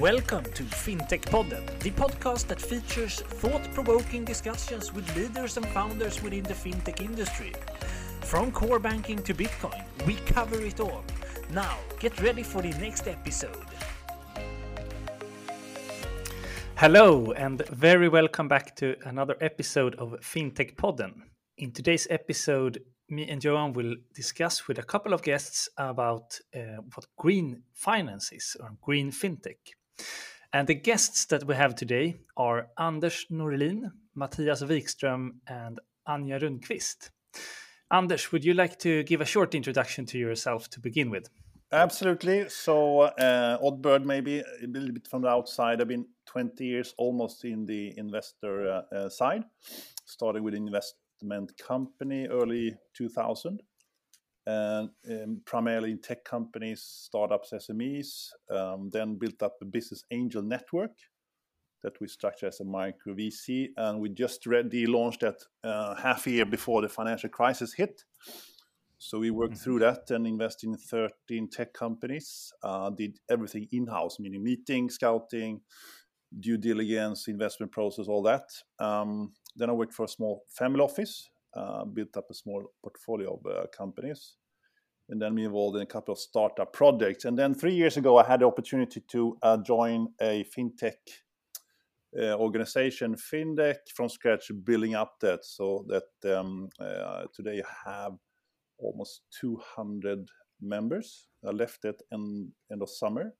Welcome to FinTech Podden, the podcast that features thought provoking discussions with leaders and founders within the fintech industry. From core banking to Bitcoin, we cover it all. Now, get ready for the next episode. Hello, and very welcome back to another episode of FinTech Podden. In today's episode, me and Johan will discuss with a couple of guests about uh, what green finance is or green fintech. And the guests that we have today are Anders Norlin, Matthias Wikström, and Anja Rundqvist. Anders, would you like to give a short introduction to yourself to begin with? Absolutely. So, uh, Oddbird, maybe a little bit from the outside. I've been 20 years almost in the investor uh, uh, side, started with investment company early 2000, and um, primarily in tech companies, startups, SMEs. Um, then built up a business angel network that we structure as a micro VC, and we just ready launched that uh, half a year before the financial crisis hit. So we worked mm-hmm. through that and invested in 13 tech companies. Uh, did everything in-house, meaning meeting, scouting, due diligence, investment process, all that. Um, then I worked for a small family office, built up a small portfolio of uh, companies, and then be involved in a couple of startup projects. And then three years ago, I had the opportunity to uh, join a fintech uh, organization, FinDeck, from scratch, building up that so that um, uh, today have almost 200 members. I left it in end of summer.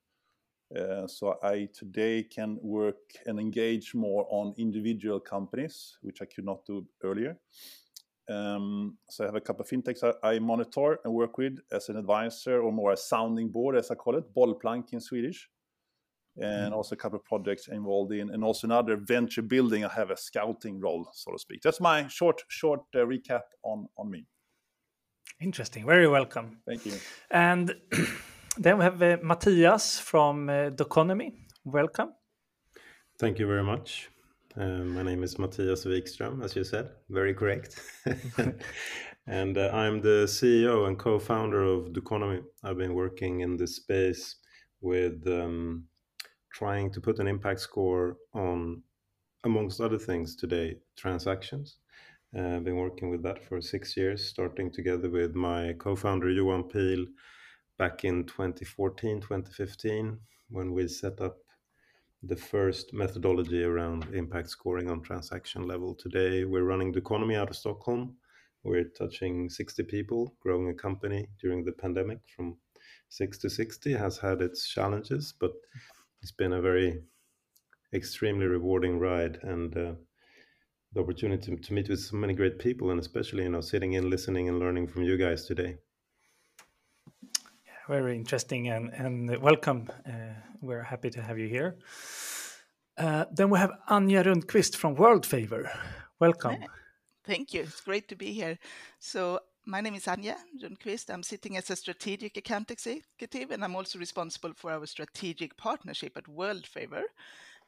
Uh, so I today can work and engage more on individual companies, which I could not do earlier. Um, so I have a couple of fintechs I, I, monitor and work with as an advisor or more a sounding board, as I call it, bollplank in Swedish. And mm. also a couple of projects involved in, and also another venture building. I have a scouting role, so to speak. That's my short, short uh, recap on on me. Interesting. Very welcome. Thank you. And then we have uh, Matthias from uh, Doconomy. Welcome. Thank you very much. Um, my name is Matthias Wikström, as you said, very correct. and uh, I'm the CEO and co founder of Doconomy. I've been working in this space with um, trying to put an impact score on, amongst other things, today, transactions. Uh, I've been working with that for six years, starting together with my co founder Johan Pihl back in 2014, 2015, when we set up the first methodology around impact scoring on transaction level. Today, we're running Doconomy out of Stockholm. We're touching 60 people, growing a company during the pandemic from six to 60 has had its challenges, but it's been a very extremely rewarding ride and uh, the opportunity to, to meet with so many great people and especially you know sitting in listening and learning from you guys today very interesting and, and welcome. Uh, we're happy to have you here. Uh, then we have Anja Rundqvist from Worldfavor. Welcome. Thank you. It's great to be here. So, my name is Anja Rundqvist. I'm sitting as a strategic account executive, and I'm also responsible for our strategic partnership at Worldfavor.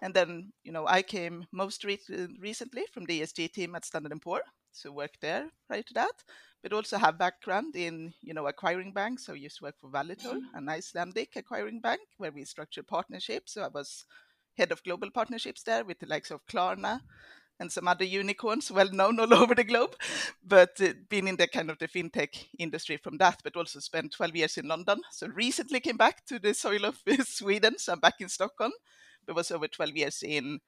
And then, you know, I came most re- recently from the ESG team at Standard & Poor, so work there prior to that but also have background in you know acquiring banks. So I used to work for Valitor, mm-hmm. an Icelandic acquiring bank, where we structure partnerships. So I was head of global partnerships there with the likes of Klarna and some other unicorns well known all over the globe. But uh, been in the kind of the fintech industry from that, but also spent 12 years in London. So recently came back to the soil of Sweden. So I'm back in Stockholm. But was over 12 years in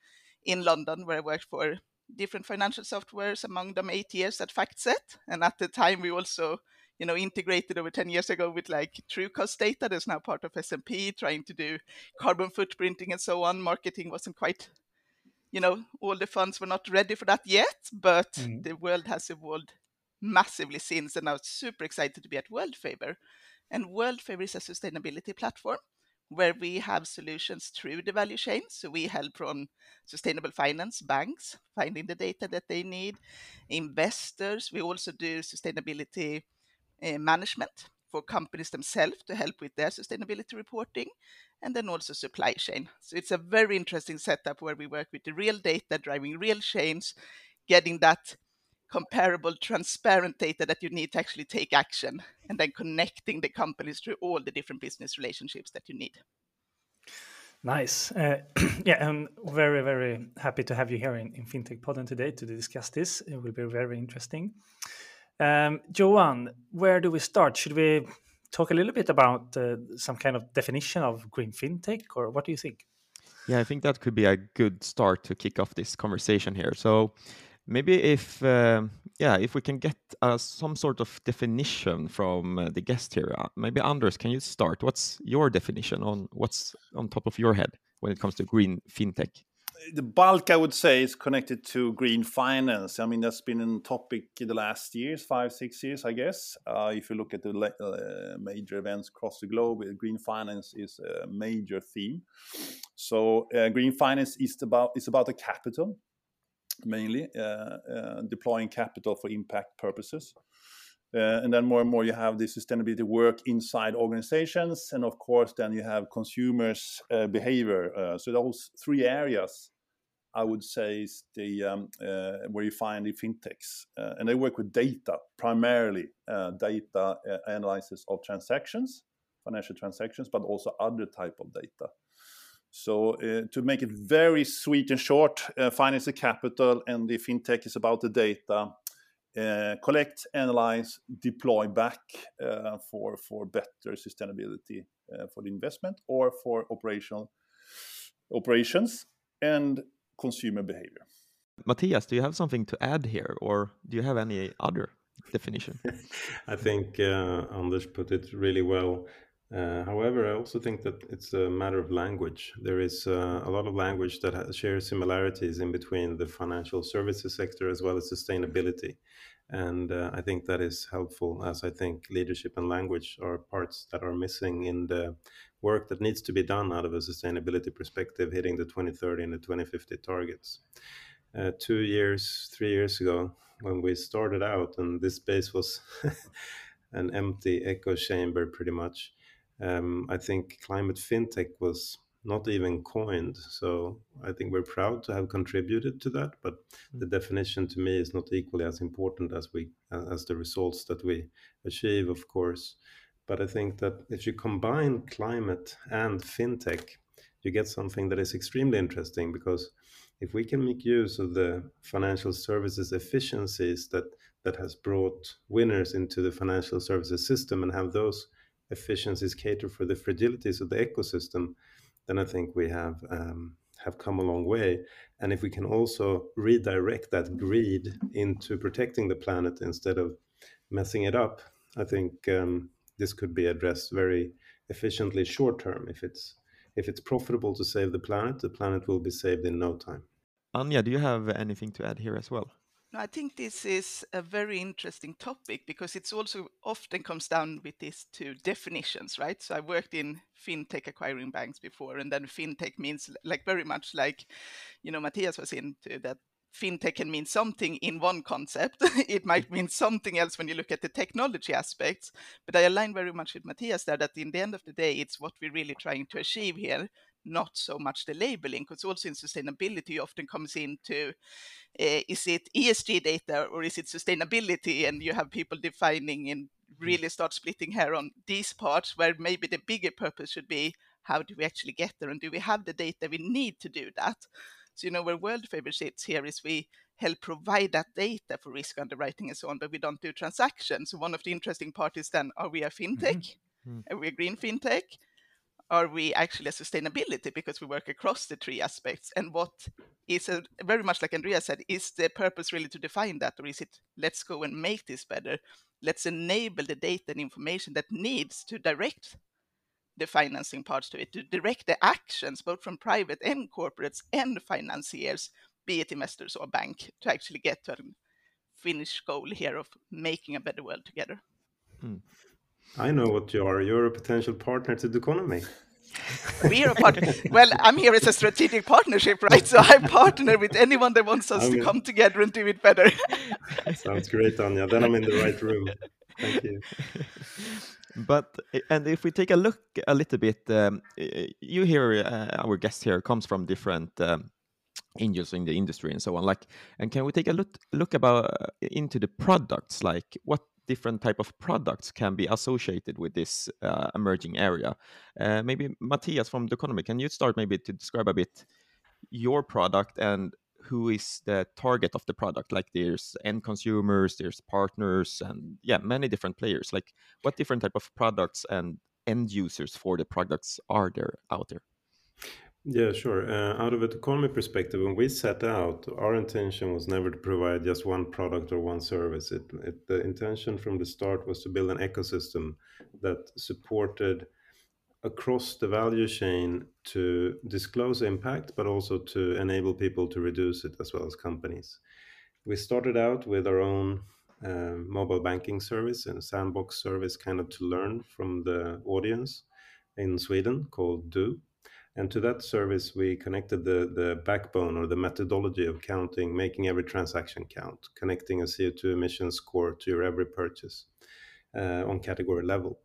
in London, where I worked for different financial softwares, among them ATS years at FactSet. And at the time, we also you know integrated over 10 years ago with like Trucost data. That's now part of S&P trying to do carbon footprinting and so on. Marketing wasn't quite you know all the funds were not ready for that yet but mm. the world has evolved massively since. And now super excited to be at Worldfavor. And Worldfavor is a sustainability platform where we have solutions through the value chain. So we help from sustainable finance, banks finding the data that they need, investors. We also do sustainability uh, management for companies themselves to help with their sustainability reporting, and then also supply chain. So it's a very interesting setup where we work with the real data driving real change, getting that comparable, transparent data that you need to actually take action, and then connecting the companies through all the different business relationships that you need. Nice. Uh, yeah, I'm very, very happy to have you here in, in FinTech Podden today to discuss this. It will be very interesting. Um, Johan, where do we start? Should we talk a little bit about uh, some kind of definition of green fintech, or what do you think? Yeah, I think that could be a good start to kick off this conversation here. So maybe if uh, yeah, if we can get uh, some sort of definition from uh, the guest here, uh, maybe Anders, can you start? What's your definition on what's on top of your head when it comes to green fintech? the bulk I would say is connected to green finance. I mean, that's been a topic in the last years, five, six years, I guess. Uh, if you look at the uh, major events across the globe, uh, green finance is a major theme. So, green finance is about is about the capital, mainly uh, uh, deploying capital for impact purposes. Uh, and then more and more you have the sustainability work inside organizations and of course then you have consumers behavior so those three areas i would say is the um, where you find the fintechs and they work with data primarily data analysis of transactions financial transactions but also other type of data so to make it very sweet and short finance the capital and the fintech is about the data uh, collect, analyze, deploy back uh, for for better sustainability uh, for the investment or for operational operations and consumer behavior. Matthias, do you have something to add here, or do you have any other definition? I think uh, Anders put it really well. Uh, however, I also think that it's a matter of language. There is uh, a lot of language that shares similarities in between the financial services sector as well as sustainability. And uh, I think that is helpful as I think leadership and language are parts that are missing in the work that needs to be done out of a sustainability perspective, hitting the 2030 and the 2050 targets. Uh, two years, three years ago, when we started out, and this space was an empty echo chamber pretty much um, I think climate fintech was not even coined. So I think we're proud to have contributed to that, but the mm. definition to me is not equally as important as we as the results that we achieve, of course. But I think that if you combine climate and fintech, you get something that is extremely interesting because if we can make use of the financial services efficiencies that that has brought winners into the financial services system and have those efficiencies cater for the fragilities of the ecosystem, then I think we have um, have come a long way. And if we can also redirect that greed into protecting the planet instead of messing it up, I think um, this could be addressed very efficiently short term. If it's if it's profitable to save the planet, the planet will be saved in no time. Anja, do you have anything to add here as well? I think this is a very interesting topic because it's also often comes down with these two definitions, right? So I worked in fintech acquiring banks before, and then fintech means like very much like, you know, Matthias was into that fintech can mean something in one concept. it might mean something else when you look at the technology aspects. But I align very much with Matthias there that in the end of the day, it's what we're really trying to achieve here not so much the labeling, because also in sustainability often comes into uh, is it ESG data or is it sustainability? And you have people defining and mm. really start splitting hair on these parts where maybe the bigger purpose should be how do we actually get there and do we have the data we need to do that? So, you know, where Worldfavor sits here is we help provide that data for risk underwriting and so on, but we don't do transactions. So one of the interesting parts is then, are we a fintech? Mm-hmm. Are we a green fintech? Are we actually a sustainability? Because we work across the three aspects. And what is a, very much like andrea said is the purpose really to define that? Or is it let's go and make this better. Let's enable the data and information that needs to direct the financing parts to it to direct the actions both from private and corporates and financiers be it investors or bank to actually get to a finished goal here of making a better world together. Hmm. I know what you are. You're a potential partner to Doconomy. we are a partner. Well, I'm here as a strategic partnership, right? So I partner with anyone that wants us I mean, to come together and do it better. sounds great, Anja. Then I'm in the right room. Thank you. But and if we take a look a little bit, um, you hear uh, our guest here comes from different um, angels in the industry and so on. Like, and can we take a look look about uh, into the products? Like, what different type of products can be associated with this uh, emerging area. Uh, maybe Matthias from Doconomy, can you start maybe to describe a bit your product and who is the target of the product? Like there's end consumers, there's partners, and yeah, many different players. Like what different type of products and end users for the products are there out there? Yeah, sure. Uh, out of an economy perspective, when we set out, our intention was never to provide just one product or one service. It, it, the intention from the start was to build an ecosystem that supported across the value chain to disclose impact, but also to enable people to reduce it as well as companies. We started out with our own uh, mobile banking service and sandbox service, kind of to learn from the audience in Sweden called Do and to that service, we connected the, the backbone or the methodology of counting, making every transaction count, connecting a CO2 emission score to your every purchase uh, on category level.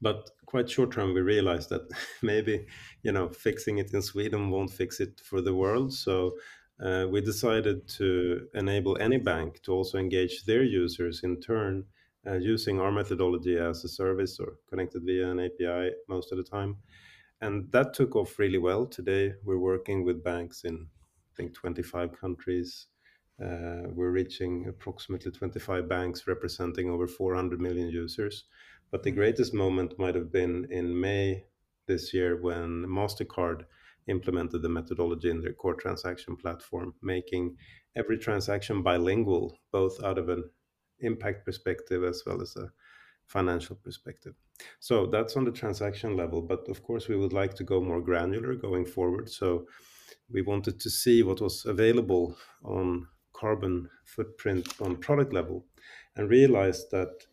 But quite short term, we realized that maybe you know fixing it in Sweden won't fix it for the world. So uh, we decided to enable any bank to also engage their users in turn uh, using our methodology as a service or connected via an API most of the time and that took off really well. Today, we're working with banks in, I think, 25 countries. Uh, we're reaching approximately 25 banks representing over 400 million users. But the mm-hmm. greatest moment might have been in May this year when MasterCard implemented the methodology in their core transaction platform, making every transaction bilingual, both out of an impact perspective as well as a financial perspective. So that's on the transaction level, but of course we would like to go more granular going forward. So we wanted to see what was available on carbon footprint on product level and realized that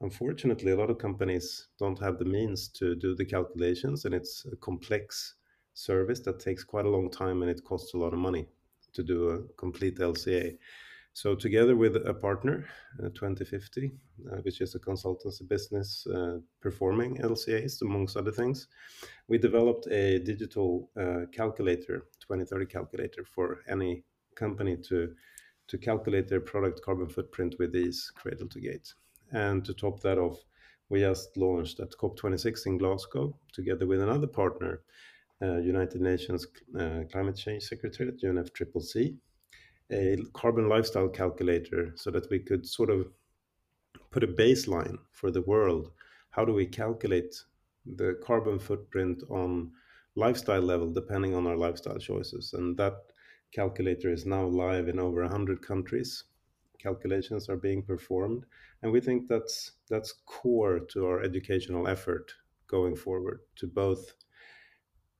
unfortunately a lot of companies don't have the means to do the calculations and it's a complex service that takes quite a long time and it costs a lot of money to do a complete LCA. So together with a partner, uh, 2050, uh, which is a consultancy business uh, performing LCAs amongst other things, we developed a digital uh, calculator, 2030 calculator for any company to to calculate their product carbon footprint with these cradle to gate. And to top that off, we just launched at COP26 in Glasgow together with another partner, uh, United Nations uh, Climate Change Secretariat, UNFCCC, a carbon lifestyle calculator so that we could sort of put a baseline for the world. How do we calculate the carbon footprint on lifestyle level depending on our lifestyle choices? And that calculator is now live in over 100 countries. Calculations are being performed, and we think that's that's core to our educational effort going forward to both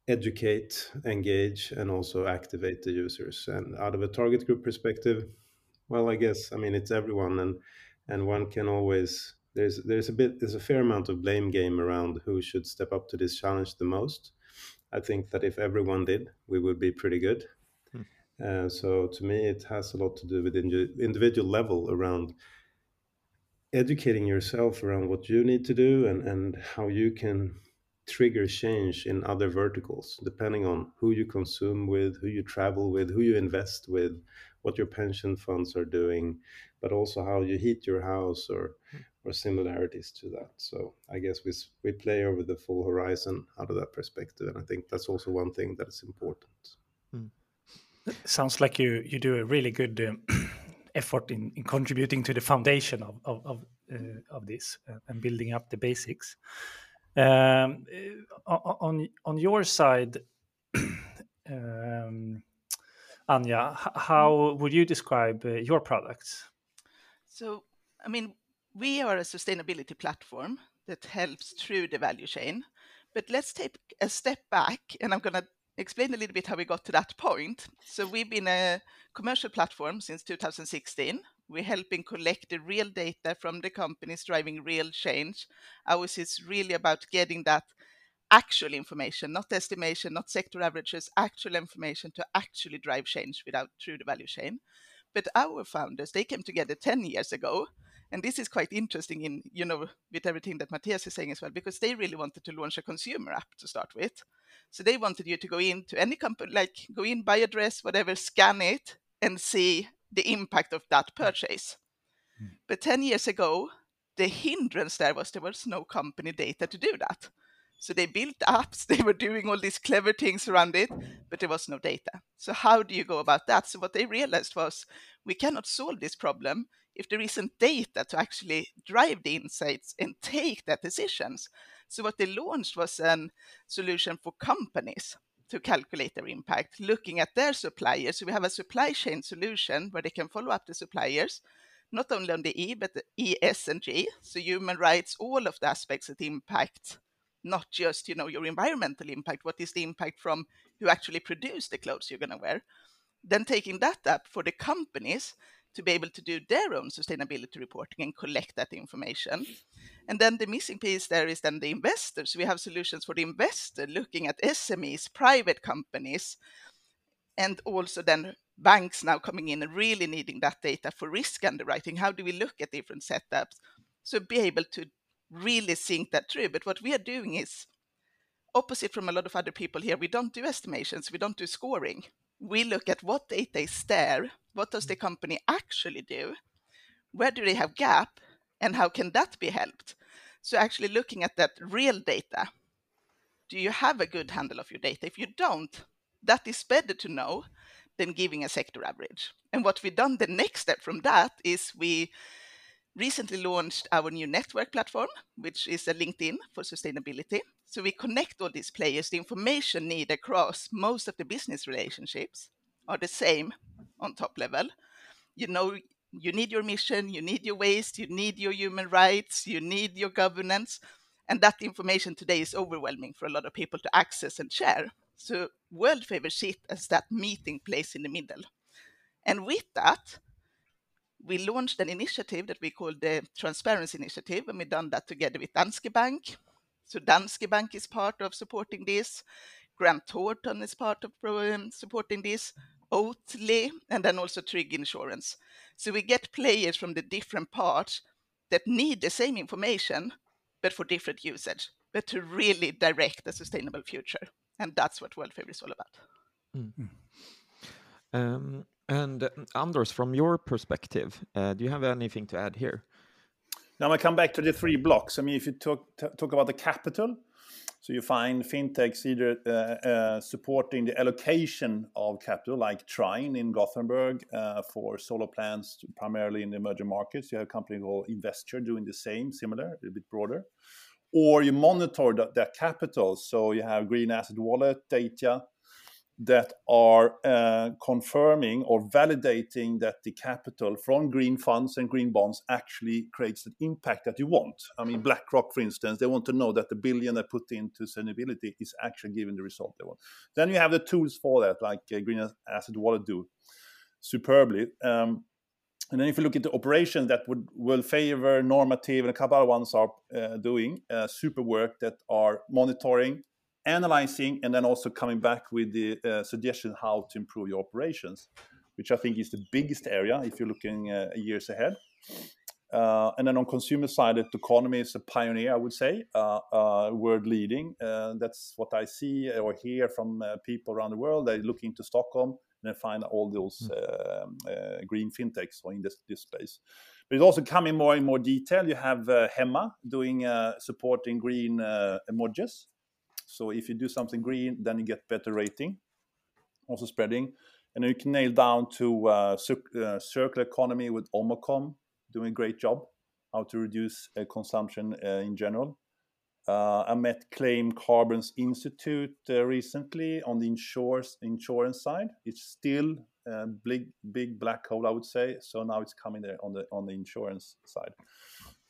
educate, engage, and also activate the users. And out of a target group perspective, well, I guess I mean it's everyone, and and one can always there's there's a bit there's a fair amount of blame game around who should step up to this challenge the most. I think that if everyone did, we would be pretty good. Hmm. Uh, so to me, it has a lot to do with the individual level around educating yourself around what you need to do and and how you can trigger change in other verticals depending on who you consume with who you travel with who you invest with what your pension funds are doing but also how you heat your house or or similarities to that. So i guess we we play over the full horizon out of that perspective and i think that's also one thing that is important. Mm. sounds like you you do a really good um, effort in, in contributing to the foundation of of of, uh, of this uh, and building up the basics um, uh, on on your side, um, Anja, how would you describe uh, your products? So, I mean, we are a sustainability platform that helps through the value chain. But let's take a step back, and I'm going to explain a little bit how we got to that point. So, we've been a commercial platform since 2016. We're helping collect the real data from the companies driving real change. Ours is really about getting that actual information, not estimation, not sector averages, actual information to actually drive change without through the value chain. But our founders, they came together 10 years ago. And this is quite interesting in, you know, with everything that Matthias is saying as well, because they really wanted to launch a consumer app to start with. So they wanted you to go into any company, like go in, buy address, whatever, scan it, and see the impact of that purchase. Mm. But 10 years ago, the hindrance there was there was no company data to do that. So they built apps, they were doing all these clever things around it, but there was no data. So how do you go about that? So what they realized was we cannot solve this problem if there isn't data to actually drive the insights and take that decisions. So what they launched was a solution for companies to calculate their impact, looking at their suppliers. So we have a supply chain solution where they can follow up the suppliers, not only on the E, but the E, S, and G. So human rights, all of the aspects that impact, not just you know your environmental impact. What is the impact from who actually produce the clothes you're going to wear? Then taking that up for the companies to be able to do their own sustainability reporting and collect that information. And then the missing piece there is then the investors. We have solutions for the investor looking at SMEs, private companies, and also then banks now coming in and really needing that data for risk underwriting. How do we look at different setups? So be able to really think that through. But what we are doing is opposite from a lot of other people here. We don't do estimations, we don't do scoring. We look at what data is there, what does the mm. company actually do, where do they have gap, and how can that be helped? So actually looking at that real data, do you have a good handle of your data? If you don't, that is better to know than giving a sector average. And what we've done the next step from that is we recently launched our new network platform, which is a LinkedIn for sustainability. So we connect all these players. The information needed across most of the business relationships are the same on top level. You know you need your mission, you need your waste, you need your human rights, you need your governance. And that information today is overwhelming for a lot of people to access and share. So Worldfavor sit as that meeting place in the middle. And with that, we launched an initiative that we call the Transparency Initiative, and we've done that together with Danske Bank. So Danske Bank is part of supporting this. Grant Thornton is part of um, supporting this. Oatly, and then also Tryg Insurance. So we get players from the different parts that need the same information, but for different usage, but to really direct a sustainable future. And that's what Worldfavor is all about. Mm. Um, and uh, Anders, from your perspective, uh, do you have anything to add here? Now I come back to the three blocks. I mean, if you talk talk about the capital, so you find fintechs either uh, uh, supporting the allocation of capital, like Trine in Gothenburg uh, for solar plants, primarily in the emerging markets. You have a company called Investure doing the same, similar, a bit broader. Or you monitor that capital. So you have Green Asset Wallet data that are uh, confirming or validating that the capital from green funds and green bonds actually creates the impact that you want. I mean, BlackRock, for instance, they want to know that the billion they put into sustainability is actually giving the result they want. Then you have the tools for that, like uh, Green Asset Wallet do superbly. Um, and then if you look at the operations that would Worldfavor normative and a couple other ones are uh, doing uh, super work that are monitoring analyzing and then also coming back with the uh, suggestion how to improve your operations, which I think is the biggest area if you're looking uh, years ahead. Uh, and then on consumer side, the economy is a pioneer, I would say, uh, uh, world leading. Uh, that's what I see or hear from people around the world. They look into Stockholm and find all those mm. green fintechs in this, this space. But it's also coming more in more detail. You have Hemma doing supporting green emojis so if you do something green, then you get better rating, also spreading. And you can nail down to uh, uh, circular economy with Omocom, doing a great job, how to reduce uh, consumption uh, in general. Uh, I met Claim Carbons Institute uh, recently on the insurance insurance side. It's still a big big black hole, I would say. So now it's coming there on the on the insurance side.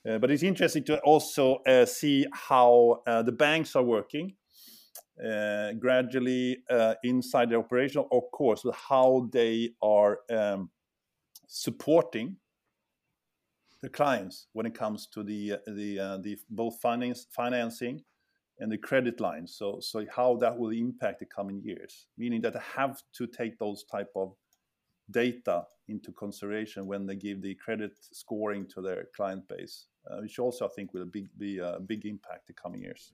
but it's interesting to also see how the banks are working uh, gradually uh, inside the operation, of course, how they are um, supporting the clients when it comes to the uh, the uh, the both finance financing and the credit lines. So so how that will impact the coming years, meaning that they have to take those type of data into consideration when they give the credit scoring to their client base, uh, which also I think will be, be a big impact the coming years.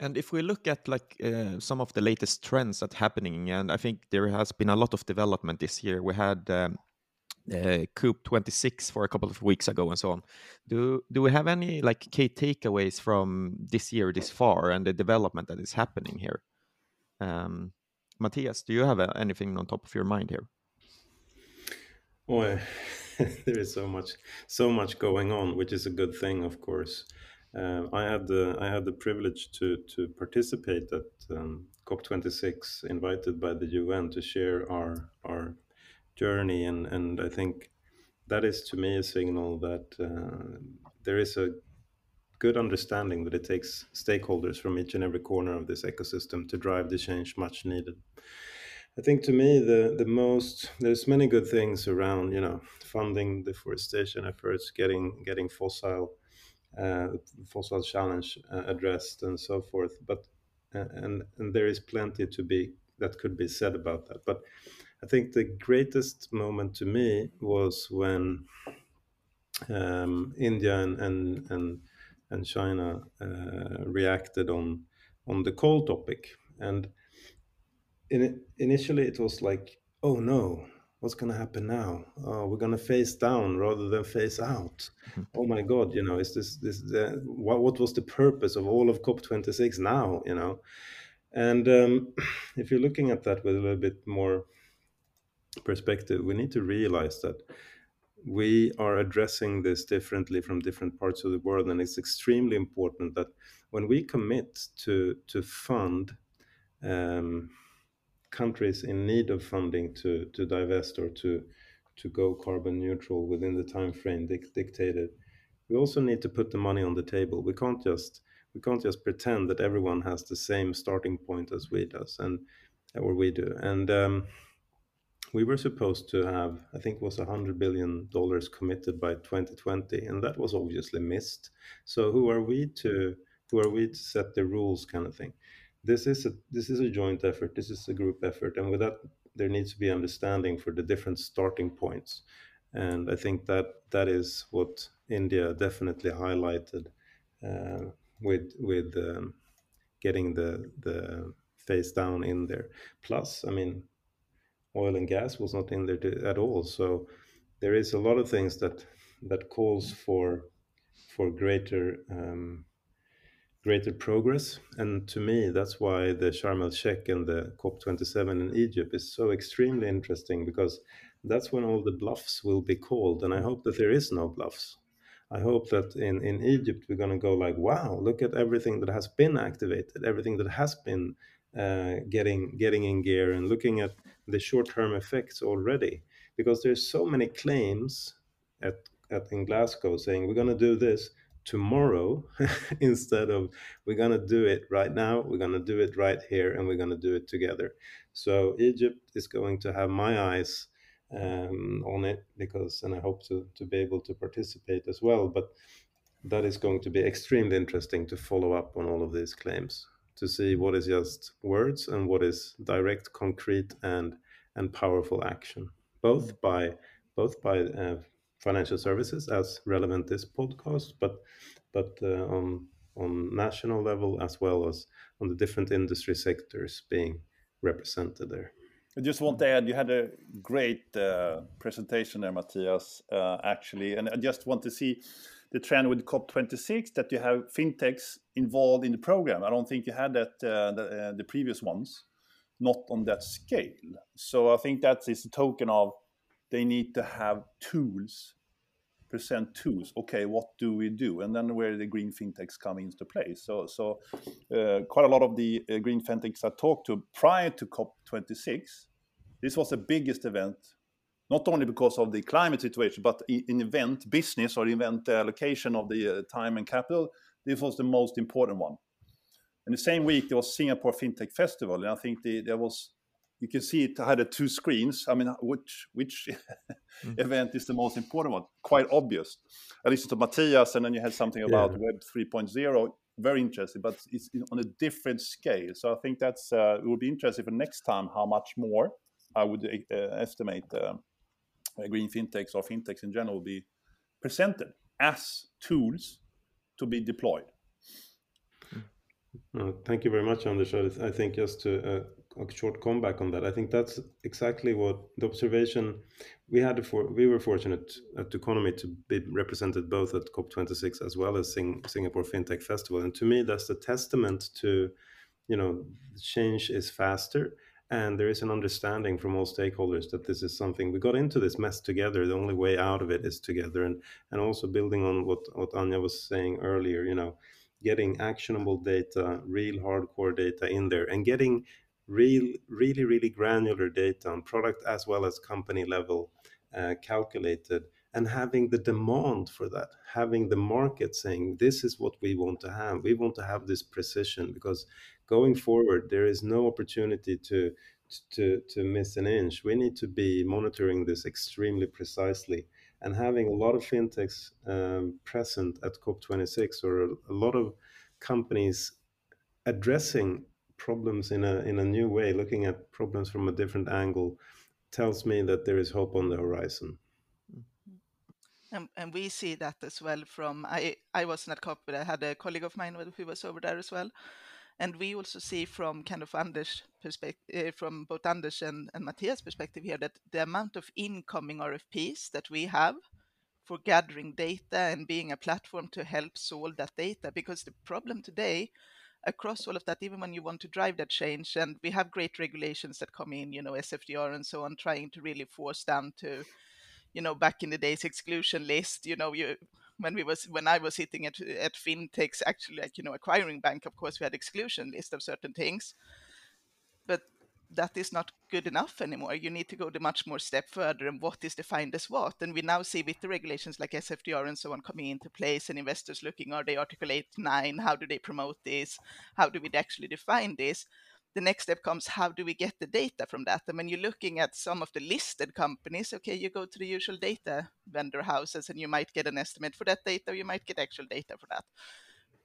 And if we look at like uh, some of the latest trends that happening, and I think there has been a lot of development this year. We had um, uh, COP 26 for a couple of weeks ago and so on. Do do we have any like key takeaways from this year this far and the development that is happening here? Um, Matthias, do you have uh, anything on top of your mind here? Well, there is so much so much going on, which is a good thing, of course. Uh, I had the I had the privilege to to participate at um, COP26, invited by the UN to share our our journey, and and I think that is to me a signal that uh, there is a good understanding that it takes stakeholders from each and every corner of this ecosystem to drive the change much needed. I think to me the the most there's many good things around you know funding deforestation efforts, getting getting fossil uh, fossil challenge uh, addressed and so forth. But uh, and and there is plenty to be that could be said about that. But I think the greatest moment to me was when um, India and and and, and China uh, reacted on on the coal topic. And in, initially, it was like, oh no, what's going to happen now? Oh, we're going to face down rather than face out. Mm-hmm. Oh my God, you know, is this this the, what what was the purpose of all of COP26 now? You know, and um, if you're looking at that with a little bit more perspective, we need to realize that we are addressing this differently from different parts of the world, and it's extremely important that when we commit to to fund um, countries in need of funding to to divest or to to go carbon neutral within the time frame dictated, we also need to put the money on the table. We can't just we can't just pretend that everyone has the same starting point as we does and or we do. And um, we were supposed to have i think it was hundred billion dollars committed by 2020 and that was obviously missed. So who are we to who are we to set the rules kind of thing this is a this is a joint effort this is a group effort and with that there needs to be understanding for the different starting points and i think that that is what india definitely highlighted uh, with with um, getting the the phase down in there. Plus, I mean, oil and gas was not in there to, at all. So there is a lot of things that that calls for for greater um, greater progress. And to me, that's why the Sharm el Sheikh and the COP27 in Egypt is so extremely interesting because that's when all the bluffs will be called. And I hope that there is no bluffs. I hope that in, in Egypt we're going to go like, wow, look at everything that has been activated, everything that has been uh, getting getting in gear, and looking at the short term effects already, because there's so many claims at, at in Glasgow saying we're going to do this tomorrow instead of we're going to do it right now, we're going to do it right here, and we're going to do it together. So Egypt is going to have my eyes um, on it because, and I hope to, to be able to participate as well. But that is going to be extremely interesting to follow up on all of these claims to see what is just words and what is direct, concrete, and and powerful action, both by both by uh, financial services as relevant this podcast, but but uh, on on national level as well as on the different industry sectors being represented there. I just want to add, you had a great uh, presentation there, Matthias, uh, actually. And I just want to see the trend with COP26 that you have fintechs involved in the program. I don't think you had that uh, the, uh, the, previous ones, not on that scale. So I think that is a token of they need to have tools, present tools. Okay, what do we do? And then where the green fintechs come into play. So, so uh, quite a lot of the uh, green fintechs I talked to prior to COP26, this was the biggest event not only because of the climate situation, but in event business or event allocation of the uh, time and capital, this was the most important one. And the same week there was Singapore FinTech Festival, and I think the, there was you can see it had a two screens. I mean, which which mm. event is the most important one? Quite obvious. I listened to Matthias, and then you had something about yeah. Web 3.0. Very interesting, but it's on a different scale. So I think that's uh, it would be interesting for next time how much more I would uh, estimate uh, uh, green fintechs or fintechs in general will be presented as tools to be deployed. Uh, thank you very much, Anders. I think just to uh, a short comeback on that. I think that's exactly what the observation we had. For we were fortunate at Doconomy to be represented both at COP26 as well as Sing, Singapore FinTech Festival, and to me, that's a testament to, you know, change is faster, and there is an understanding from all stakeholders that this is something we got into this mess together. The only way out of it is together, and and also building on what what Anja was saying earlier, you know getting actionable data, real hardcore data in there, and getting real, really, really granular data on product as well as company level uh, calculated and having the demand for that, having the market saying, this is what we want to have. We want to have this precision because going forward, there is no opportunity to, to, to miss an inch. We need to be monitoring this extremely precisely and having a lot of fintechs um, present at COP26 or a, a lot of companies addressing problems in a in a new way, looking at problems from a different angle, tells me that there is hope on the horizon. And, and we see that as well from I I wasn't at COP, but I had a colleague of mine who was over there as well. And we also see from kind of Anders perspective, uh, from both Anders and, and Matthias' perspective here, that the amount of incoming RFPs that we have for gathering data and being a platform to help solve that data, because the problem today across all of that, even when you want to drive that change. And we have great regulations that come in, you know, SFDR and so on, trying to really force down to, you know, back in the days exclusion list, you know, you when we was when I was sitting at at fintechs, actually like you know acquiring bank, of course we had exclusion list of certain things, that is not good enough anymore. You need to go the much more step further and what is defined as what. And we now see with the regulations like SFDR and so on coming into place and investors looking, are they Article 8, 9? How do they promote this? How do we actually define this? The next step comes, how do we get the data from that? And when you're looking at some of the listed companies, okay, you go to the usual data vendor houses and you might get an estimate for that data, or you might get actual data for that.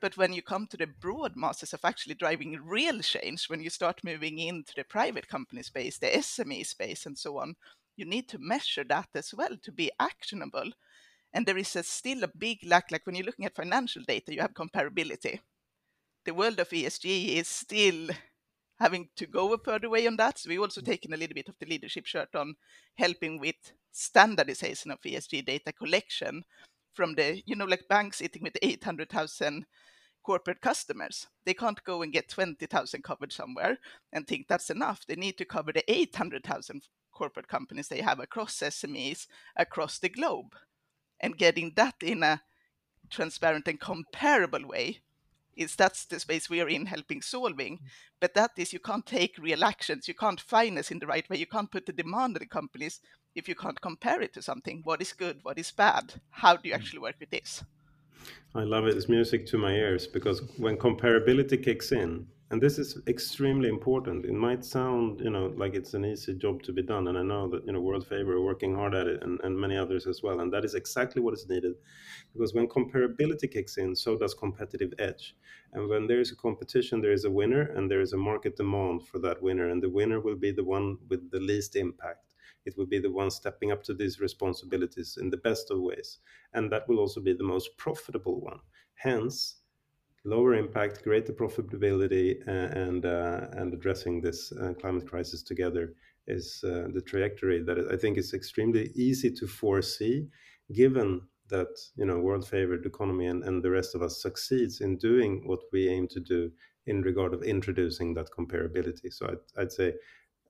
But when you come to the broad masses of actually driving real change, when you start moving into the private company space, the SME space, and so on, you need to measure that as well to be actionable. And there is a, still a big lack, like when you're looking at financial data, you have comparability. The world of ESG is still having to go a further way on that. So we've also mm. taken a little bit of the leadership shirt on helping with standardization of ESG data collection from the, you know, like banks sitting with 800,000 corporate customers. They can't go and get 20,000 covered somewhere and think that's enough. They need to cover the 800,000 corporate companies they have across SMEs across the globe. And getting that in a transparent and comparable way is that's the space we are in helping solving. Mm. But that is you can't take real actions, you can't finance in the right way, you can't put the demand on the companies if you can't compare it to something. What is good, what is bad? How do you mm. actually work with this? I love it. It's music to my ears because when comparability kicks in, and this is extremely important. It might sound, you know, like it's an easy job to be done, and I know that you know Worldfavor are working hard at it, and, and many others as well. And that is exactly what is needed, because when comparability kicks in, so does competitive edge. And when there is a competition, there is a winner, and there is a market demand for that winner, and the winner will be the one with the least impact it will be the one stepping up to these responsibilities in the best of ways. And that will also be the most profitable one. Hence, lower impact, greater profitability, uh, and, uh, and addressing this uh, climate crisis together is uh, the trajectory that I think is extremely easy to foresee, given that you know Worldfavor Doconomy and, and the rest of us succeeds in doing what we aim to do in regard of introducing that comparability. So I'd, I'd say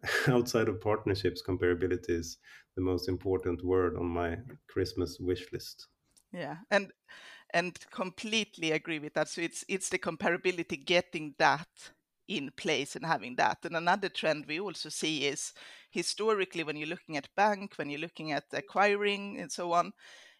outside of partnerships, comparability is the most important word on my Christmas wish list. Yeah, and and completely agree with that. So it's it's the comparability, getting that in place and having that. And another trend we also see is historically when you're looking at bank, when you're looking at acquiring and so on,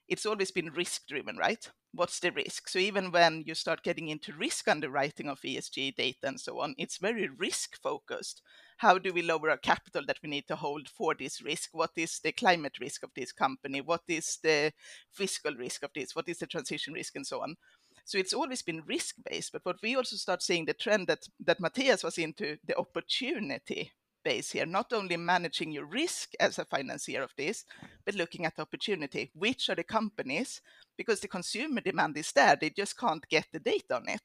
it's always been risk driven, right? What's the risk? So even when you start getting into risk underwriting of ESG data and so on, it's very risk focused how do we lower our capital that we need to hold for this risk? What is the climate risk of this company? What is the fiscal risk of this? What is the transition risk and so on? So it's always been risk based. But what we also start seeing the trend that that Matthias was into the opportunity base here, not only managing your risk as a financier of this, but looking at the opportunity. Which are the companies? Because the consumer demand is there, they just can't get the data on it.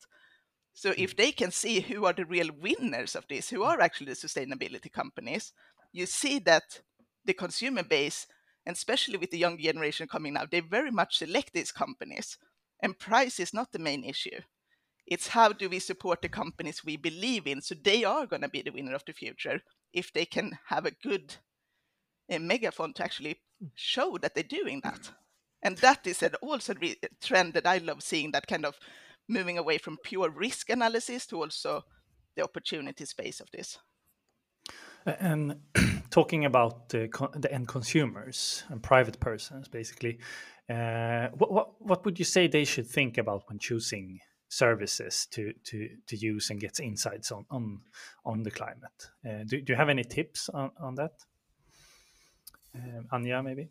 So if mm. they can see who are the real winners of this, who are actually the sustainability companies, you see that the consumer base, and especially with the young generation coming now, they very much select these companies. And price is not the main issue. It's how do we support the companies we believe in so they are going to be the winner of the future if they can have a good a megaphone to actually show that they're doing that. And that is an also a trend that I love seeing that kind of moving away from pure risk analysis to also the opportunity space of this. And talking about the, the end consumers and private persons, basically, uh, what, what, what would you say they should think about when choosing services to to to use and get insights on on on the climate? Uh, do, do you have any tips on on that, um, Anja? Maybe.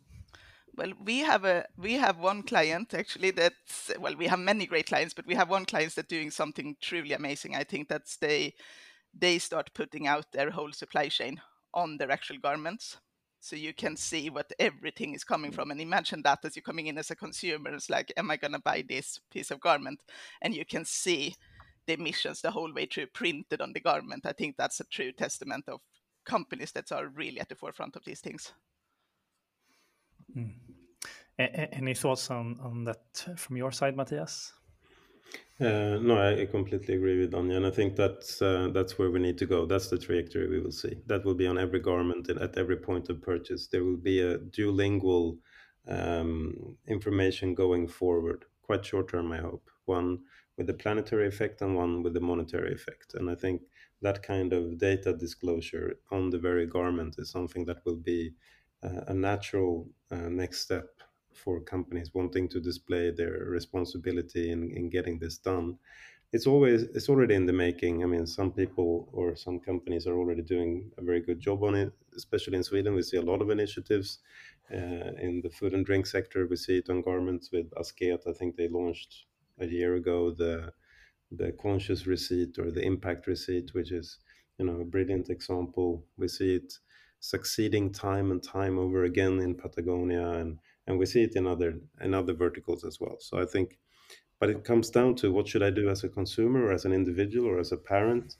Well, we have a we have one client actually that's well, we have many great clients, but we have one client that's doing something truly amazing. I think that's they they start putting out their whole supply chain on their actual garments so you can see what everything is coming from and imagine that as you're coming in as a consumer it's like am i going to buy this piece of garment? And you can see the emissions the whole way through printed on the garment. I think that's a true testament of companies that are really at the forefront of these things. Mm. any thoughts on, on that from your side matthias uh, no, I completely agree with Anja, and I think that's uh, that's where we need to go. That's the trajectory we will see. That will be on every garment and at every point of purchase. There will be a duolingual um, information going forward, quite short term, I hope. One with the planetary effect and one with the monetary effect. And I think that kind of data disclosure on the very garment is something that will be uh, a natural uh, next step for companies wanting to display their responsibility in, in getting this done. It's always it's already in the making. I mean some people or some companies are already doing a very good job on it especially in sweden. We see a lot of initiatives uh, in the food and drink sector. We see it on garments with asket. I think they launched a year ago the the conscious receipt or the impact receipt which is you know a brilliant example. We see it succeeding time and time over again in patagonia and and we see it in other in other verticals as well. So i think but it comes down to what should i do as a consumer or as an individual or as a parent?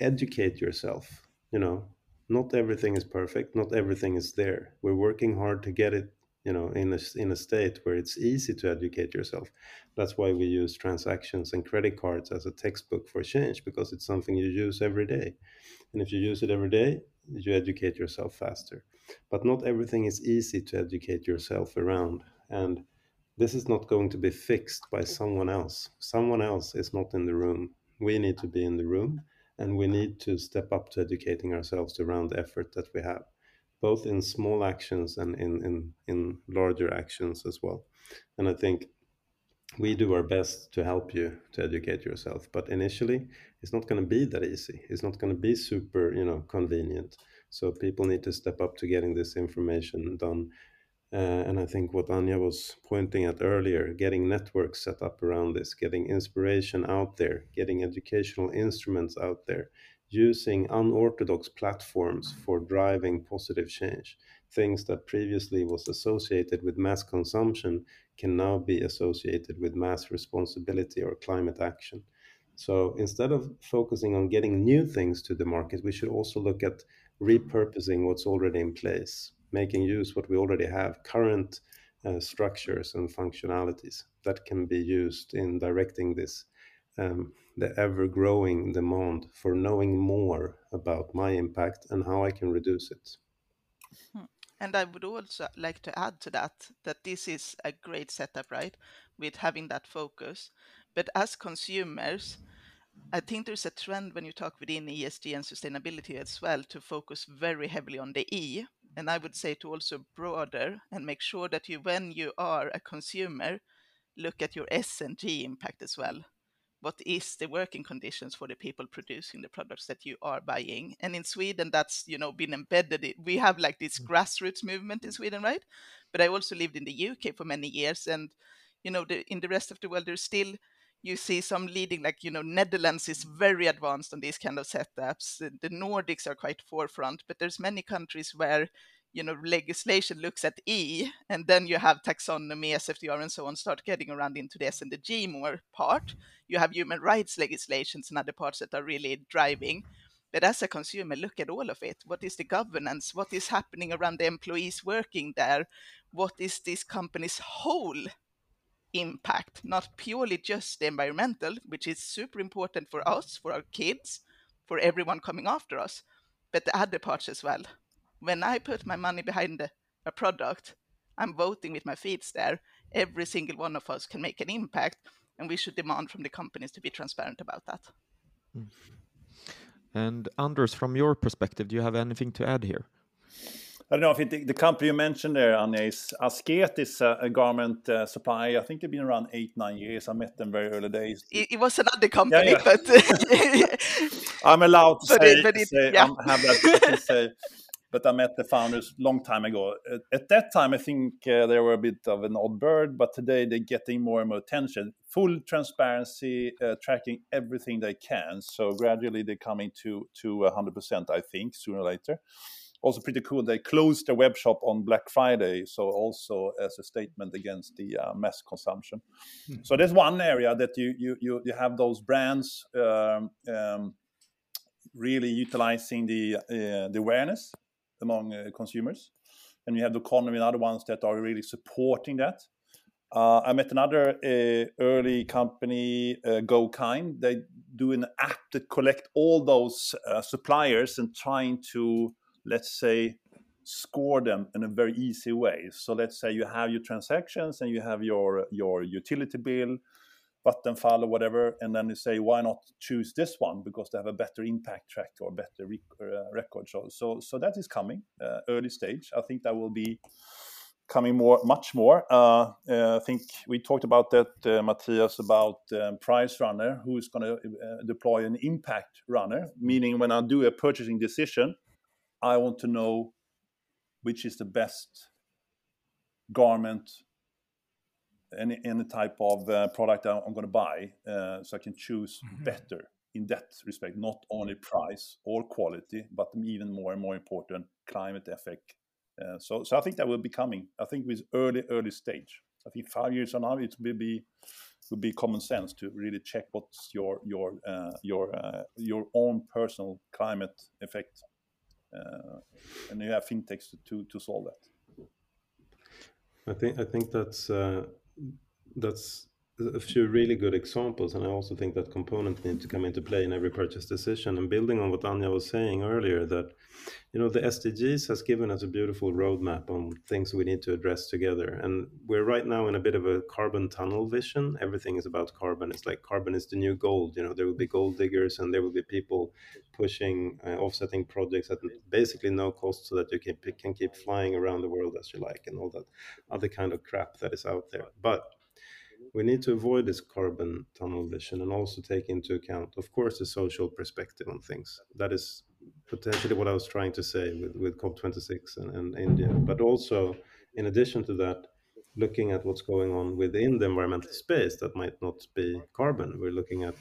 Educate yourself you know? Not everything is perfect not everything is there. We're working hard to get it you know in a, in a state where it's easy to educate yourself. That's why we use transactions and credit cards as a textbook for change because it's something you use every day. And if you use it every day you educate yourself faster but not everything is easy to educate yourself around. And this is not going to be fixed by someone else. Someone else is not in the room. We need to be in the room and we need to step up to educating ourselves around the effort that we have, both in small actions and in, in, in larger actions as well. And I think we do our best to help you to educate yourself but initially it's not going to be that easy it's not going to be super you know convenient so people need to step up to getting this information done. Uh, and I think what Anja was pointing at earlier, getting networks set up around this, getting inspiration out there, getting educational instruments out there, using unorthodox platforms for driving positive change. Things that previously was associated with mass consumption can now be associated with mass responsibility or climate action. So instead of focusing on getting new things to the market, we should also look at repurposing what's already in place, making use what we already have, current uh, structures and functionalities that can be used in directing this um, the ever growing demand for knowing more about my impact and how I can reduce it. Hmm. And I would also like to add to that that this is a great setup, right? With having that focus. But as consumers, I think there's a trend when you talk within ESG and sustainability as well to focus very heavily on the E. And I would say to also broader and make sure that you, when you are a consumer, look at your S and G impact as well. What is the working conditions for the people producing the products that you are buying? And in Sweden, that's you know been embedded. We have like this mm. grassroots movement in Sweden, right? But I also lived in the UK for many years, and you know the, in the rest of the world, there's still you see some leading like you know netherlands is very advanced on these kind of setups the nordics are quite forefront but there's many countries where you know legislation looks at E, and then you have taxonomy, SFDR, and so on start getting around into the S and the G more part. You have human rights legislations and other parts that are really driving. But as a consumer, look at all of it. What is the governance? What is happening around the employees working there? What is this company's whole impact? Not purely just the environmental, which is super important for us, for our kids, for everyone coming after us, but the other parts as well when I put my money behind a product, I'm voting with my feet there. Every single one of us can make an impact, and we should demand from the companies to be transparent about that. Mm. And Anders, from your perspective, do you have anything to add here? I don't know if it, the company you mentioned there, Anja, is Asket, is a, a garment uh, supplier. I think they've been around eight, nine years. I met them very early days. It, it was another company, yeah, yeah. but I'm allowed to but say, it, say yeah. have that to say but I met the founders long time ago. At, at that time, I think uh, they were a bit of an odd bird, but today they're getting more and more attention. Full transparency, uh, tracking everything they can. So gradually they're coming to to 100%, I think, sooner or later. Also pretty cool. They closed their web shop on Black Friday, so also as a statement against the uh, mass consumption. Hmm. So there's one area that you you you, you have those brands. Um, um, really utilizing the uh, the awareness among uh, consumers. And you have Doconomy and other ones that are really supporting that. Uh, I met another uh, early company, uh, GoKind. They do an app that collect all those uh, suppliers and trying to, let's say, score them in a very easy way. So let's say you have your transactions and you have your your utility bill, Vattenfall or whatever, and then you say, why not choose this one because they have a better impact track or better rec- uh, record. So, so, so that is coming uh, early stage. I think that will be coming more, much more. Uh, uh I think we talked about that, uh, Matthias, about um, Price Runner, who is going to deploy an impact runner, meaning when I do a purchasing decision, I want to know which is the best garment any any type of uh, product I'm going to buy, uh, so I can choose mm-hmm. better in that respect. Not only price or quality, but even more and more important, climate effect. Uh, so, so I think that will be coming. I think with early early stage. I think five years from now, it will be will be common sense to really check what's your your uh, your uh, your own personal climate effect, and you have fintechs to to solve that. I think I think that's uh, that's a few really good examples and i also think that components need to come into play in every purchase decision. And building on what Anja was saying earlier that you know the sdgs has given us a beautiful roadmap on things we need to address together. And we're right now in a bit of a carbon tunnel vision. Everything is about carbon. It's like carbon is the new gold. You know there will be gold diggers and there will be people pushing uh, offsetting projects at basically no cost so that you can, can keep flying around the world as you like and all that other kind of crap that is out there. But we need to avoid this carbon tunnel vision and also take into account, of course, the social perspective on things. That is potentially what I was trying to say with, with COP26 and, and India. But also, in addition to that, looking at what's going on within the environmental space that might not be carbon. We're looking at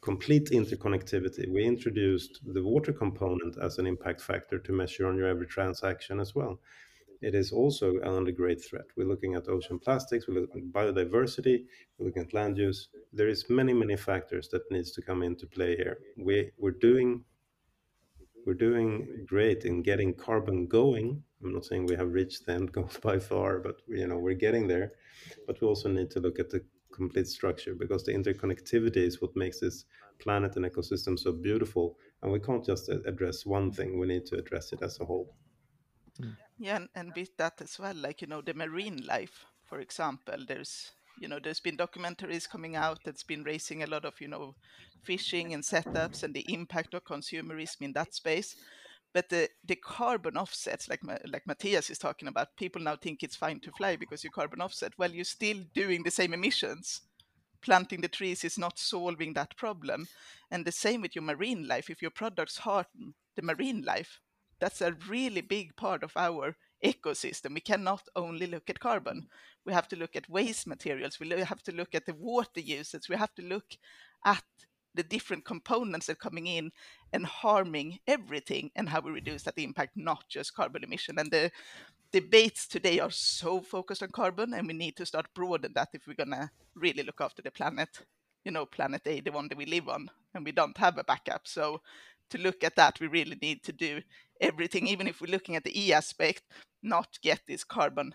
complete interconnectivity. We introduced the water component as an impact factor to measure on your every transaction as well it is also under great threat. We're looking at ocean plastics, we're looking at biodiversity, we're looking at land use. There is many, many factors that needs to come into play here. We we're doing we're doing great in getting carbon going. I'm not saying we have reached the end goal by far, but you know we're getting there. But we also need to look at the complete structure because the interconnectivity is what makes this planet and ecosystem so beautiful. And we can't just address one thing; we need to address it as a whole. Hmm. Yeah, and, and with that as well, like you know, the marine life, for example, there's you know there's been documentaries coming out that's been raising a lot of you know fishing and setups and the impact of consumerism in that space. But the, the carbon offsets like like matthias is talking about people now think it's fine to fly because you carbon offset. Well you're still doing the same emissions. Planting the trees is not solving that problem. And the same with your marine life. If your products harm the marine life that's a really big part of our ecosystem. We cannot only look at carbon. We have to look at waste materials. We have to look at the water usage. We have to look at the different components that are coming in and harming everything and how we reduce that impact, not just carbon emission. And the debates today are so focused on carbon, and we need to start broaden that if we're gonna really look after the planet. You know, planet A, the one that we live on, and we don't have a backup. So to look at that, we really need to do everything, even if we're looking at the E aspect, not get this carbon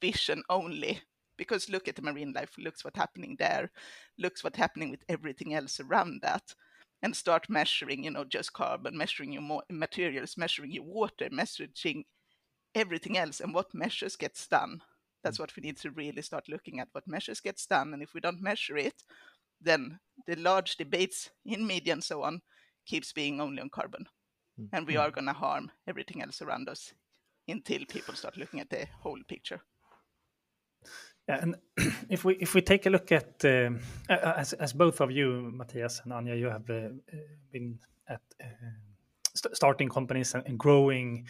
vision only. Because look at the marine life, looks what's happening there, looks what's happening with everything else around that, and start measuring, you know, just carbon, measuring your materials, measuring your water, measuring everything else, and what measures gets done. That's mm. what we need to really start looking at. What measures gets done, and if we don't measure it, then the large debates in media and so on keeps being only on carbon. Mm. And we are going to harm everything else around us until people start looking at the whole picture. Yeah, and if we if we take a look at uh, as as both of you, Matthias and Anja, you have uh, been at uh, st starting companies and, growing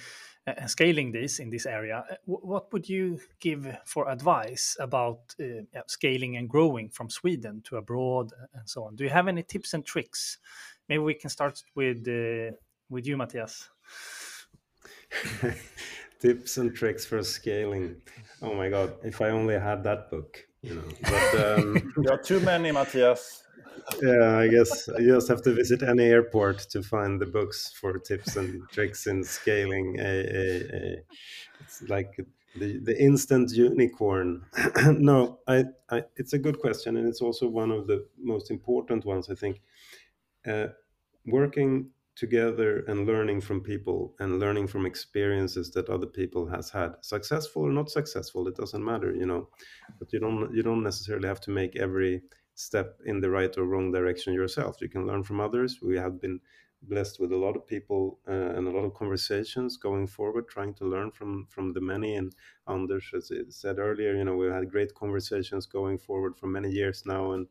uh, and scaling this in this area. Uh, what would you give for advice about uh, scaling and growing from Sweden to abroad and so on? Do you have any tips and tricks? Maybe we can start with with you, Matthias. Tips and tricks for scaling. Oh my god! If I only had that book, you know. But um, there are too many, Matthias. Yeah, I guess you just have to visit any airport to find the books for tips and tricks in scaling. A, a, a it's like the the instant unicorn. no, I, I, it's a good question, and it's also one of the most important ones. I think uh, working together and learning from people and learning from experiences that other people has had. Successful or not successful it doesn't matter you know but you don't you don't necessarily have to make every step in the right or wrong direction yourself. You can learn from others. We have been blessed with a lot of people uh, and a lot of conversations going forward trying to learn from from the many. And Anders as I said earlier you know we had great conversations going forward for many years now and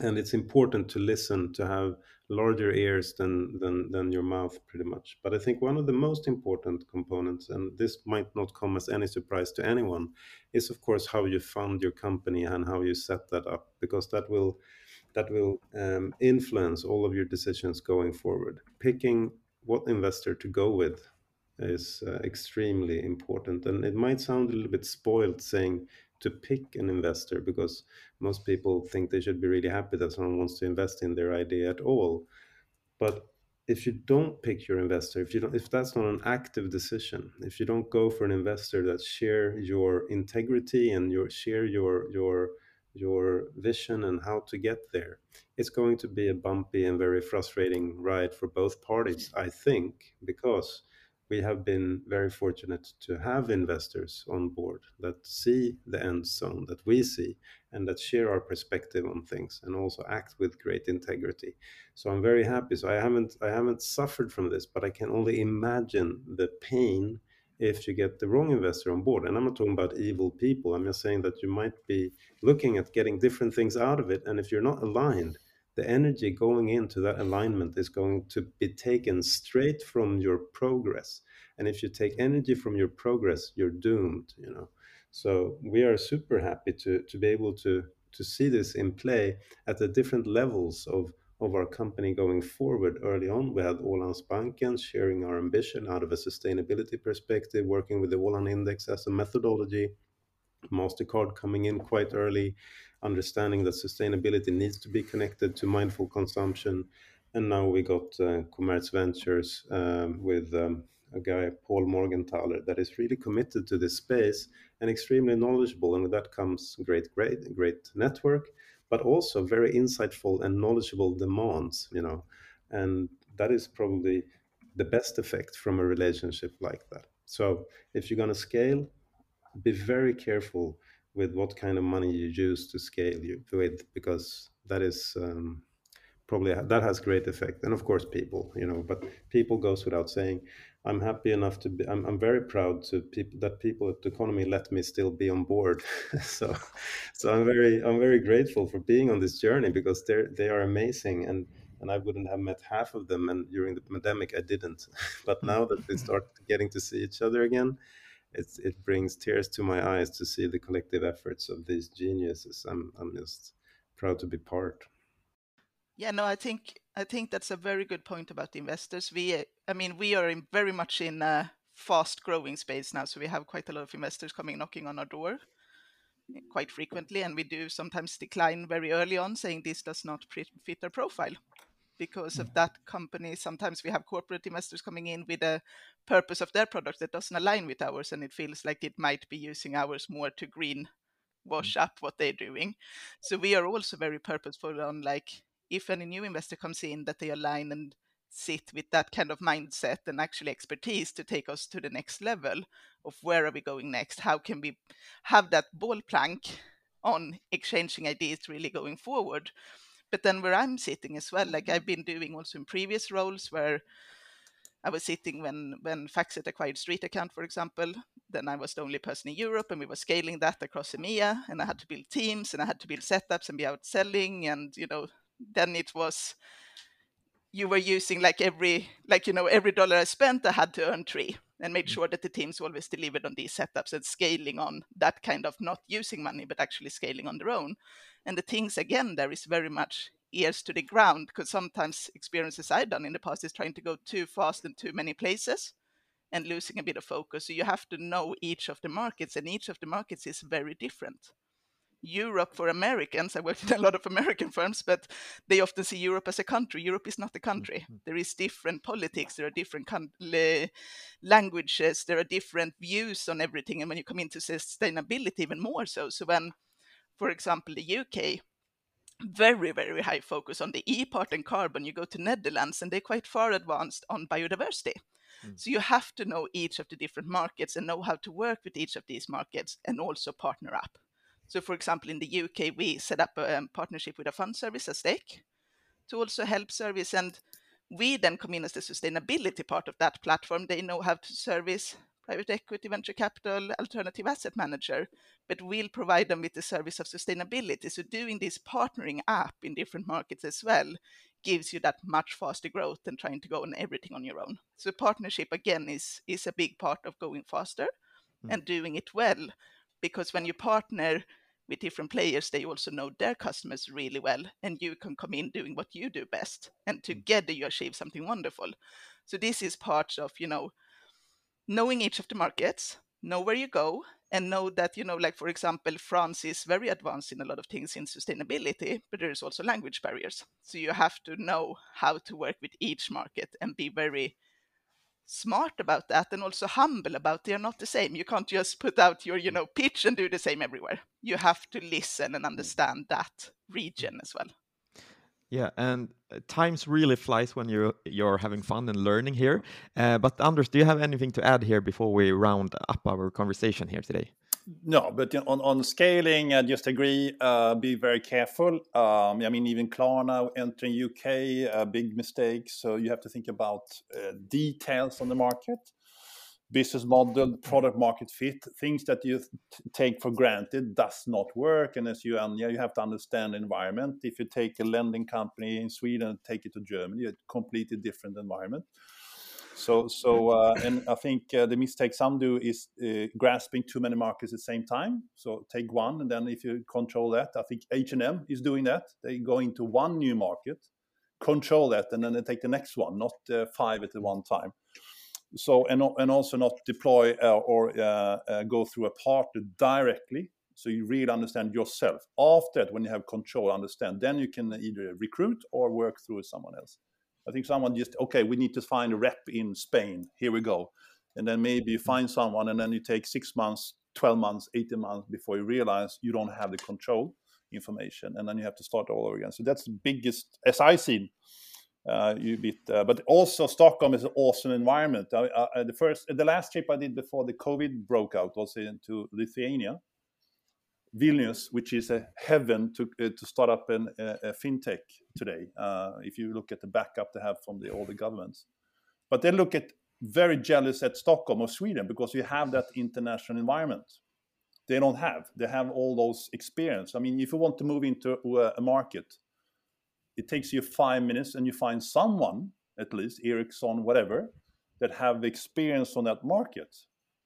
and it's important to listen to have larger ears than, than than your mouth pretty much. But i think one of the most important components and this might not come as any surprise to anyone is of course how you fund your company and how you set that up because that will that will um, influence all of your decisions going forward. Picking what investor to go with is uh, extremely important. And it might sound a little bit spoiled saying to pick an investor because most people think they should be really happy that someone wants to invest in their idea at all. But if you don't pick your investor, if you don't, if that's not an active decision, if you don't go for an investor that share your integrity and your share your your your vision and how to get there, it's going to be a bumpy and very frustrating ride for both parties, I think, because we have been very fortunate to have investors on board that see the end zone that we see and that share our perspective on things and also act with great integrity. So i'm very happy. So i haven't i haven't suffered from this but i can only imagine the pain if you get the wrong investor on board. And i'm not talking about evil people. I'm just saying that you might be looking at getting different things out of it. And if you're not aligned the energy going into that alignment is going to be taken straight from your progress and if you take energy from your progress you're doomed you know so we are super happy to to be able to to see this in play at the different levels of of our company going forward. Early on, we had Ålandsbanken sharing our ambition out of a sustainability perspective, working with the Åland Index as a methodology. MasterCard coming in quite early, understanding that sustainability needs to be connected to mindful consumption. And now we got uh, Commerz Ventures um, with um, a guy, Paul Morgenthaler, that is really committed to this space and extremely knowledgeable. And with that comes great, great, great network, but also very insightful and knowledgeable demands, you know. And that is probably the best effect from a relationship like that. So if you're going to scale, be very careful with what kind of money you use to scale you with because that is um, probably that has great effect. And of course people you know but people goes without saying i'm happy enough to be i'm, I'm very proud to people that people at Doconomy let me still be on board. So so i'm very i'm very grateful for being on this journey because they're they are amazing and and I wouldn't have met half of them and during the pandemic I didn't. But now that we start getting to see each other again it's, it brings tears to my eyes to see the collective efforts of these geniuses. I'm, I'm just proud to be part. Yeah, no, I think I think that's a very good point about investors. We, I mean, we are in very much in a fast-growing space now, so we have quite a lot of investors coming knocking on our door quite frequently, and we do sometimes decline very early on, saying this does not fit our profile. Because of mm. that company, sometimes we have corporate investors coming in with a purpose of their product that doesn't align with ours, and it feels like it might be using ours more to mm. green wash up what they're doing. So we are also very purposeful on like if any new investor comes in that they align and sit with that kind of mindset and actually expertise to take us to the next level of where are we going next? How can we have that ball plank on exchanging ideas really going forward but then where i'm sitting as well like i've mm-hmm. been doing also in previous roles where I was sitting when when Factset acquired Street Account, for example. Then I was the only person in Europe, and we were scaling that across EMEA. And I had to build teams, and I had to build setups, and be out selling. And you know, then it was you were using like every like you know every dollar I spent I had to earn three and made mm. sure that the teams always delivered on these setups and scaling on that kind of not using money but actually scaling on their own. And the things again there is very much ears to the ground because sometimes experiences I've done in the past is trying to go too fast in too many places and losing a bit of focus. So you have to know each of the markets and each of the markets is very different. Europe for Americans. I worked in a lot of American firms, but they often see Europe as a country. Europe is not a country. Mm-hmm. There is different politics, there are different languages, there are different views on everything. And when you come into sustainability, even more so. So when, for example, the UK very very high focus on the e part and carbon you go to netherlands and they're quite far advanced on biodiversity mm. so you have to know each of the different markets and know how to work with each of these markets and also partner up so, for example, in the UK, we set up a um, partnership with a fund service, stake to also help service. And we then come in as the sustainability part of that platform. They know how to service private equity, venture capital, alternative asset manager, but we'll provide them with the service of sustainability. So, doing this partnering app in different markets as well gives you that much faster growth than trying to go on everything on your own. So, partnership again is is a big part of going faster mm. and doing it well because when you partner with different players, they also know their customers really well, and you can come in doing what you do best, and mm. together you achieve something wonderful. So this is part of you know knowing each of the markets, know where you go, and know that you know like for example france is very advanced in a lot of things in sustainability but there is also language barriers so you have to know how to work with each market and be very smart about that and also humble about they're not the same. You can't just put out your, you know, pitch and do the same everywhere. You have to listen and understand that region as well. Yeah, and uh, times really flies when you're you're having fun and learning here. Uh, but Anders, do you have anything to add here before we round up our conversation here today? No, but on, on scaling, I just agree. Uh, be very careful. Um, I mean, even Klarna entering UK, a big mistake. So you have to think about uh, details on the market, business model, product market fit, things that you take for granted does not work. And as you, Anja, you have to understand environment. If you take a lending company in Sweden and take it to Germany, a completely different environment. So, so uh, and I think uh, the mistake some do is uh, grasping too many markets at the same time. So take one, and then if you control that, I think H and M is doing that. They go into one new market, control that, and then they take the next one, not uh, five at the one time. So and and also not deploy uh, or uh, go through a partner directly. So you really understand yourself. After that, when you have control, understand, then you can either recruit or work through someone else. I think someone just okay, we need to find a rep in Spain. Here we go, and then maybe you find someone, and then you take six months, twelve months, eighteen months before you realize you don't have the control information, and then you have to start all over again. So that's the biggest, as I see. Uh, you bit, uh, but also Stockholm is an awesome environment. Uh, uh, the first, the last trip I did before the COVID broke out was into Lithuania, Vilnius, which is a heaven to uh, to start up an, a, a fintech today. Uh, if you look at the backup they have from the, all the governments, but they look at very jealous at Stockholm or Sweden because you have that international environment. They don't have. They have all those experience. I mean, if you want to move into a, a market, it takes you five minutes, and you find someone at least Ericsson, whatever, that have experience on that market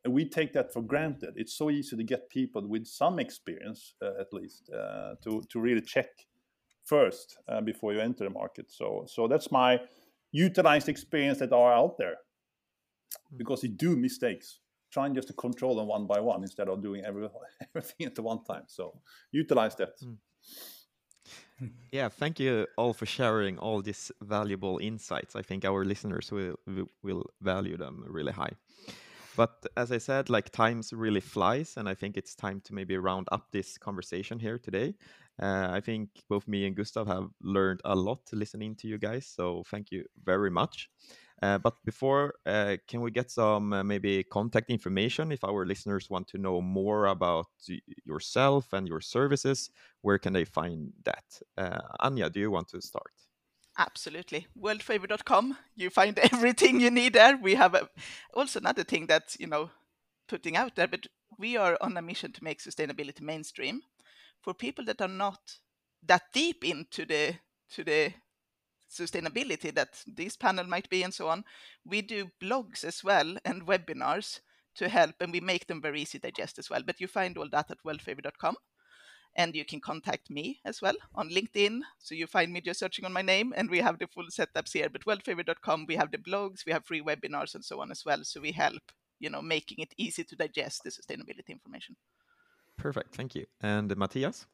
and we take that for granted. It's so easy to get people with some experience, uh, at least, uh, to to really check first uh, before you enter the market. So so that's my utilized experience that are out there hmm. because you do mistakes trying just to control them one by one instead of doing every, everything at the one time. So utilize that. Mm. Yeah, thank you all for sharing all these valuable insights. I think our listeners will will value them really high. But as I said, like times really flies, and I think it's time to maybe round up this conversation here today. Uh, I think both me and Gustav have learned a lot listening to you guys, so thank you very much. Uh, but before, uh, can we get some uh, maybe contact information if our listeners want to know more about yourself and your services? Where can they find that? Uh, Anja, do you want to start? Absolutely. Worldfavor.com. You find everything you need there. We have a, also another thing that's, you know, putting out there, but we are on a mission to make sustainability mainstream for people that are not that deep into the to the sustainability that this panel might be and so on, we do blogs as well and webinars to help and we make them very easy to digest as well. But you find all that at worldfavor.com and you can contact me as well on LinkedIn. So you find me just searching on my name and we have the full setups here. But worldfavor.com, we have the blogs, we have free webinars and so on as well. So we help, you know, making it easy to digest the sustainability information. Perfect. Thank you. And Matthias?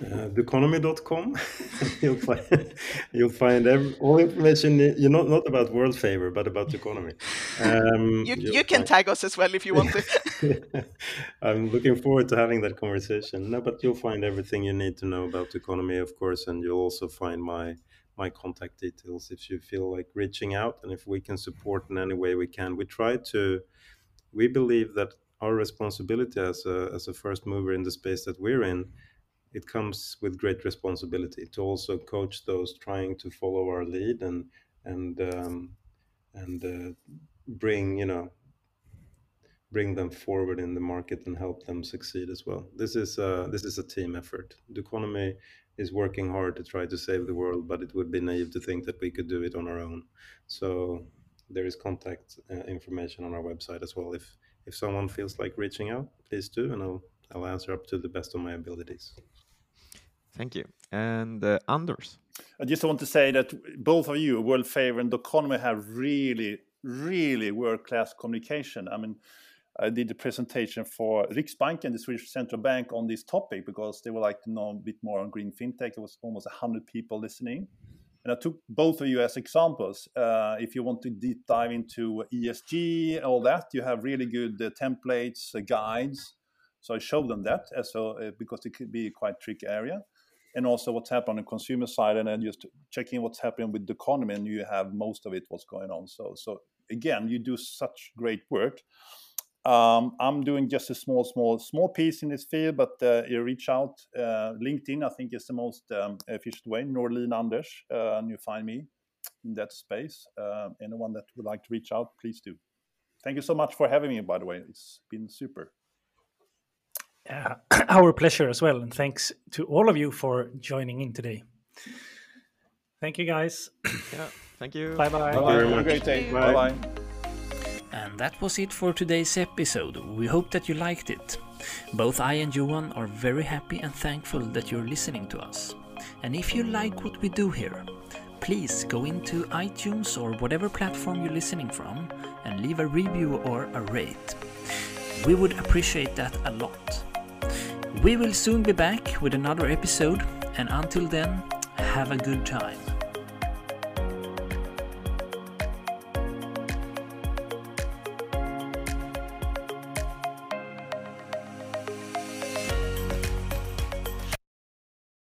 Uh, Doconomy.com. you'll find you'll find every, all information you know not about Worldfavor, but about Doconomy. Um, you you can find... tag us as well if you want to. I'm looking forward to having that conversation. No, but you'll find everything you need to know about Doconomy, of course, and you'll also find my my contact details if you feel like reaching out and if we can support in any way we can. We try to. We believe that our responsibility as a as a first mover in the space that we're in it comes with great responsibility to also coach those trying to follow our lead and and um, and uh, bring you know bring them forward in the market and help them succeed as well. This is uh, this is a team effort. Doconomy is working hard to try to save the world, but it would be naive to think that we could do it on our own. So there is contact uh, information on our website as well. If if someone feels like reaching out, please do, and I'll I'll answer up to the best of my abilities. Thank you. And uh, Anders? I just want to say that both of you, Worldfavor and Doconomy, have really, really world-class communication. I mean, I did a presentation for Riksbanken, the Swedish central bank, on this topic because they would like to know a bit more on green fintech. There was almost 100 people listening. And I took both of you as examples. Uh, if you want to deep dive into ESG, all that, you have really good uh, templates, uh, guides. So I showed them that a, uh, because it could be a quite tricky area and also what's happening on the consumer side, and then just checking what's happening with Doconomy, and you have most of it what's going on. So, so again, you do such great work. Um, I'm doing just a small, small, small piece in this field, but uh, you reach out. Uh, LinkedIn, I think, is the most um, efficient way. Norlin Anders, uh, and you find me in that space. Uh, anyone that would like to reach out, please do. Thank you so much for having me. By the way, it's been super. Uh, our pleasure as well. And thanks to all of you for joining in today. Thank you, guys. Yeah, thank you. Bye bye. Have a great day. Bye bye. And that was it for today's episode. We hope that you liked it. Both I and Johan are very happy and thankful that you're listening to us. And if you like what we do here, please go into iTunes or whatever platform you're listening from and leave a review or a rate. We would appreciate that a lot. We will soon be back with another episode, and until then, have a good time.